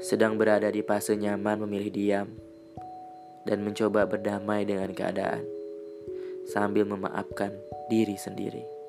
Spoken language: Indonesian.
sedang berada di fase nyaman memilih diam dan mencoba berdamai dengan keadaan sambil memaafkan diri sendiri.